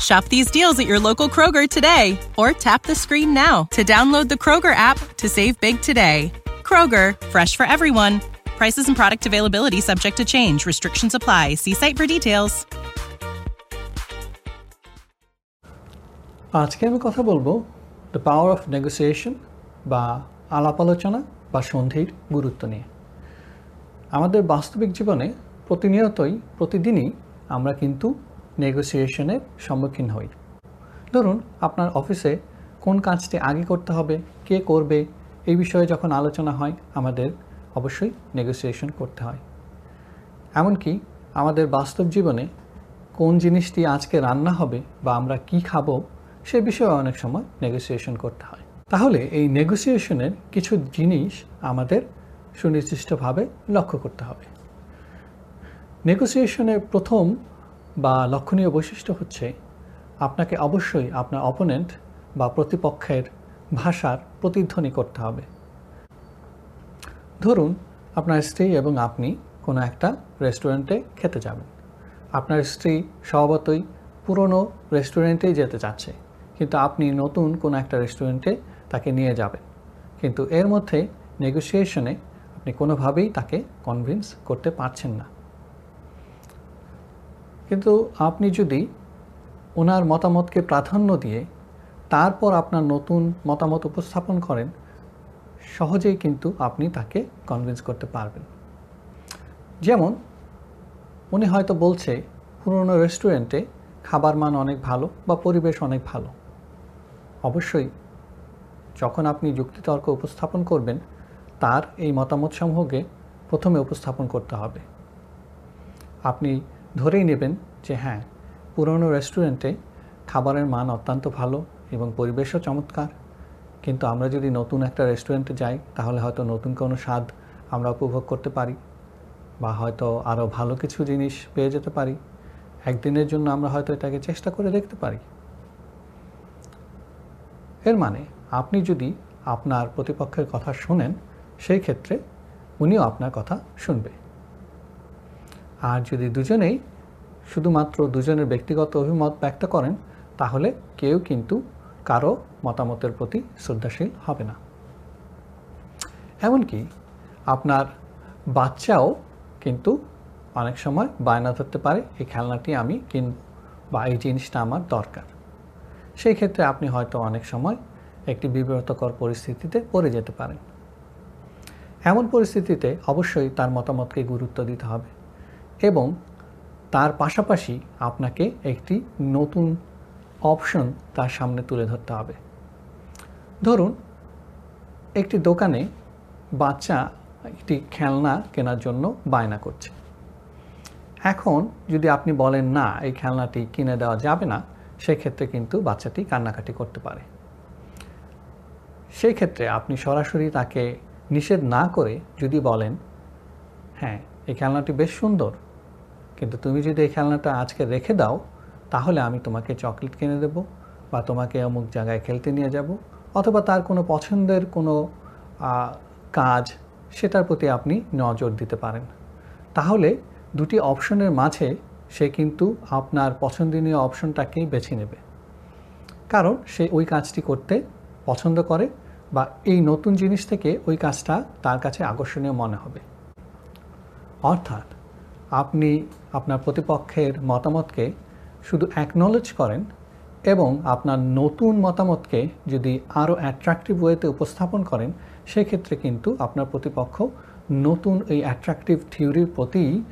Shop these deals at your local Kroger today or tap the screen now to download the Kroger app to save big today. Kroger, fresh for everyone. Prices and product availability subject to change. Restrictions apply. See site for details. আজকে আমি কথা বলবো the power of negotiation বা আলাপ আলোচনা বা সন্ধির গুরুত্ব নিয়ে আমাদের বাস্তবিক জীবনে প্রতিনিয়তই প্রতিদিনই আমরা কিন্তু নেগোসিয়েশনের সম্মুখীন হই। ধরুন, আপনার অফিসে কোন কাজটি আগে করতে হবে, কে করবে, এই বিষয়ে যখন আলোচনা হয়, আমাদের অবশ্যই নেগোসিয়েশন করতে হয়। এমনকি আমাদের বাস্তব জীবনে কোন জিনিসটি আজকে রান্না হবে বা আমরা কি খাব, সে বিষয়ে অনেক সময় নেগোসিয়েশন করতে হয়। তাহলে এই নেগোসিয়েশনের কিছু জিনিস আমাদের সুনির্দিষ্টভাবে লক্ষ্য করতে হবে। নেগোসিয়েশনের প্রথম বা লক্ষণীয় বৈশিষ্ট্য হচ্ছে আপনাকে অবশ্যই আপনার অপোনেন্ট বা প্রতিপক্ষের ভাষার প্রতিধ্বনি করতে হবে। ধরুন, আপনার স্ত্রী এবং আপনি কোনো একটা রেস্টুরেন্টে খেতে যাবেন। আপনার স্ত্রী স্বভাবতই পুরনো রেস্টুরেন্টেই যেতে চাচ্ছে, কিন্তু আপনি নতুন কোনো একটা রেস্টুরেন্টে তাকে নিয়ে যাবেন। কিন্তু এর মধ্যে নেগোসিয়েশনে আপনি কোনোভাবেই তাকে কনভিন্স করতে পারছেন না। কিন্তু আপনি যদি ওনার মতামতকে প্রাধান্য দিয়ে তারপর আপনার নতুন মতামত উপস্থাপন করেন, সহজেই কিন্তু আপনি তাকে কনভিন্স করতে পারবেন। যেমন, উনি হয়তো বলছে, পুরনো রেস্টুরেন্টে খাবার মান অনেক ভালো বা পরিবেশ অনেক ভালো। অবশ্যই, যখন আপনি যুক্তিতর্ক উপস্থাপন করবেন, তার এই মতামত সমূহকে প্রথমে উপস্থাপন করতে হবে। আপনি ধরেই নেবেন যে হ্যাঁ পুরনো রেস্টুরেন্টে খাবারের মান অত্যন্ত ভালো এবং পরিবেশও চমৎকার। কিন্তু আমরা যদি নতুন একটা রেস্টুরেন্টে যাই, তাহলে হয়তো নতুন কোনো স্বাদ আমরা উপভোগ করতে পারি বা হয়তো আরও ভালো কিছু জিনিস পেয়ে যেতে পারি। একদিনের জন্য আমরা হয়তো এটাকে চেষ্টা করে দেখতে পারি। এর মানে আপনি যদি আপনার প্রতিপক্ষের কথা শোনেন, সেই ক্ষেত্রে উনিও আপনার কথা শুনবে। আর যদি দুজনেই শুধুমাত্র দুজনের ব্যক্তিগত অভিমত ব্যক্ত করেন, তাহলে কেউ কিন্তু কারও মতামতের প্রতি শ্রদ্ধাশীল হবে না। এমনকি আপনার বাচ্চাও কিন্তু অনেক সময় বায়না ধরতে পারে, এই খেলনাটি আমি কিন বা এই জিনিসটা আমার দরকার। সেই ক্ষেত্রে আপনি হয়তো অনেক সময় একটি বিব্রতকর পরিস্থিতিতে পড়ে যেতে পারেন। এমন পরিস্থিতিতে অবশ্যই তার মতামতকে গুরুত্ব দিতে হবে। এবং তার পাশাপাশি আপনাকে একটি নতুন অপশন তার সামনে তুলে ধরতে হবে। ধরুন, একটি দোকানে বাচ্চা একটি খেলনা কেনার জন্য বায়না করছে। এখন যদি আপনি বলেন, না, এই খেলনাটি কিনে দেওয়া যাবে না, সেক্ষেত্রে কিন্তু বাচ্চাটি কান্নাকাটি করতে পারে। সেই ক্ষেত্রে আপনি সরাসরি তাকে নিষেধ না করে যদি বলেন হ্যাঁ এই খেলনাটি বেশ সুন্দর কিন্তু তুমি যদি এই খেলনাটা আজকে রেখে দাও, তাহলে আমি তোমাকে চকলেট কিনে দেব বা তোমাকে অমুক জায়গায় খেলতে নিয়ে যাব অথবা তার কোনো পছন্দের কোনো কাজ সেটার প্রতি আপনি নজর দিতে পারেন। তাহলে দুটি অপশনের মাঝে সে কিন্তু আপনার পছন্দনীয় অপশনটাকেই বেছে নেবে। কারণ সে ওই কাজটি করতে পছন্দ করে বা এই নতুন জিনিস থেকে ওই কাজটা তার কাছে আকর্ষণীয় মনে হবে। অর্থাৎ আপনি আপনার প্রতিপক্ষের মতামতকে শুধু অ্যাকনলেজ করেন এবং আপনার নতুন মতামতকে যদি আরও অ্যাট্রাকটিভ ওয়েতে উপস্থাপন করেন, সেক্ষেত্রে কিন্তু আপনার প্রতিপক্ষ নতুন এই অ্যাট্রাকটিভ থিওরির প্রতি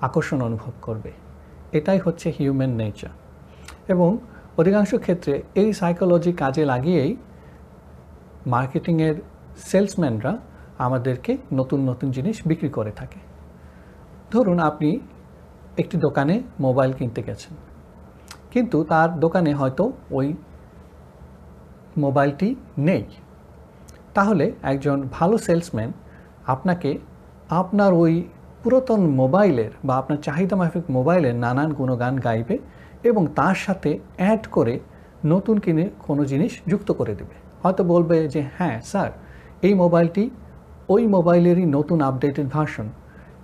আকর্ষণ অনুভব করবে। এটাই হচ্ছে হিউম্যান নেচার এবং অধিকাংশ ক্ষেত্রে এই সাইকোলজি কাজে লাগিয়েই মার্কেটিংয়ের সেলসম্যানরা আমাদেরকে নতুন নতুন জিনিস বিক্রি করে থাকে। ধরুন আপনি একটি দোকানে মোবাইল কিনতে গেছেন। কিন্তু তার দোকানে হয়তো ওই মোবাইলটি নেই। তাহলে একজন ভালো সেলসম্যান আপনাকে আপনার ওই পুরাতন মোবাইলের বা আপনার চাহিদা মাফিক মোবাইলের নানান গুণগান গাইবে এবং তার সাথে অ্যাড করে নতুন কিনে কোনো জিনিস যুক্ত করে দেবে। হয়তো বলবে যে হ্যাঁ স্যার, এই মোবাইলটি ওই মোবাইলেরই নতুন আপডেটেড ভার্সন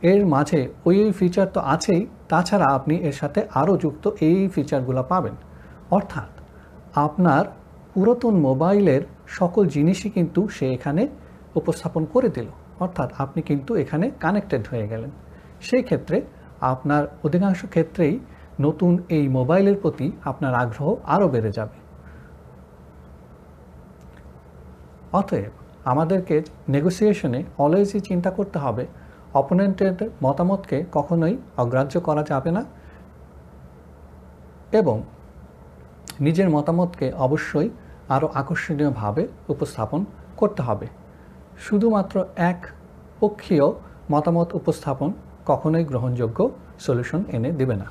এর মাঝে ওই ওই ফিচার তো আছেই, তাছাড়া আপনি এর সাথে আরও যুক্ত এই ফিচারগুলো পাবেন। অর্থাৎ আপনার পুরাতন মোবাইলের সকল জিনিসই কিন্তু সে এখানে উপস্থাপন করে দিল। অর্থাৎ আপনি কিন্তু এখানে কানেক্টেড হয়ে গেলেন। সেই ক্ষেত্রে আপনার অধিকাংশ ক্ষেত্রেই নতুন এই মোবাইলের প্রতি আপনার আগ্রহ আরও বেড়ে যাবে। অতএব আমাদেরকে নেগোসিয়েশনে অলওয়েজই চিন্তা করতে হবে অপোনেন্টের মতামতকে কখনোই অগ্রাহ্য করা যাবে না এবং নিজের মতামতকে অবশ্যই আরও আকর্ষণীয়ভাবে উপস্থাপন করতে হবে। শুধুমাত্র এক পক্ষীয় মতামত উপস্থাপন কখনোই গ্রহণযোগ্য সলিউশন এনে দেবে না।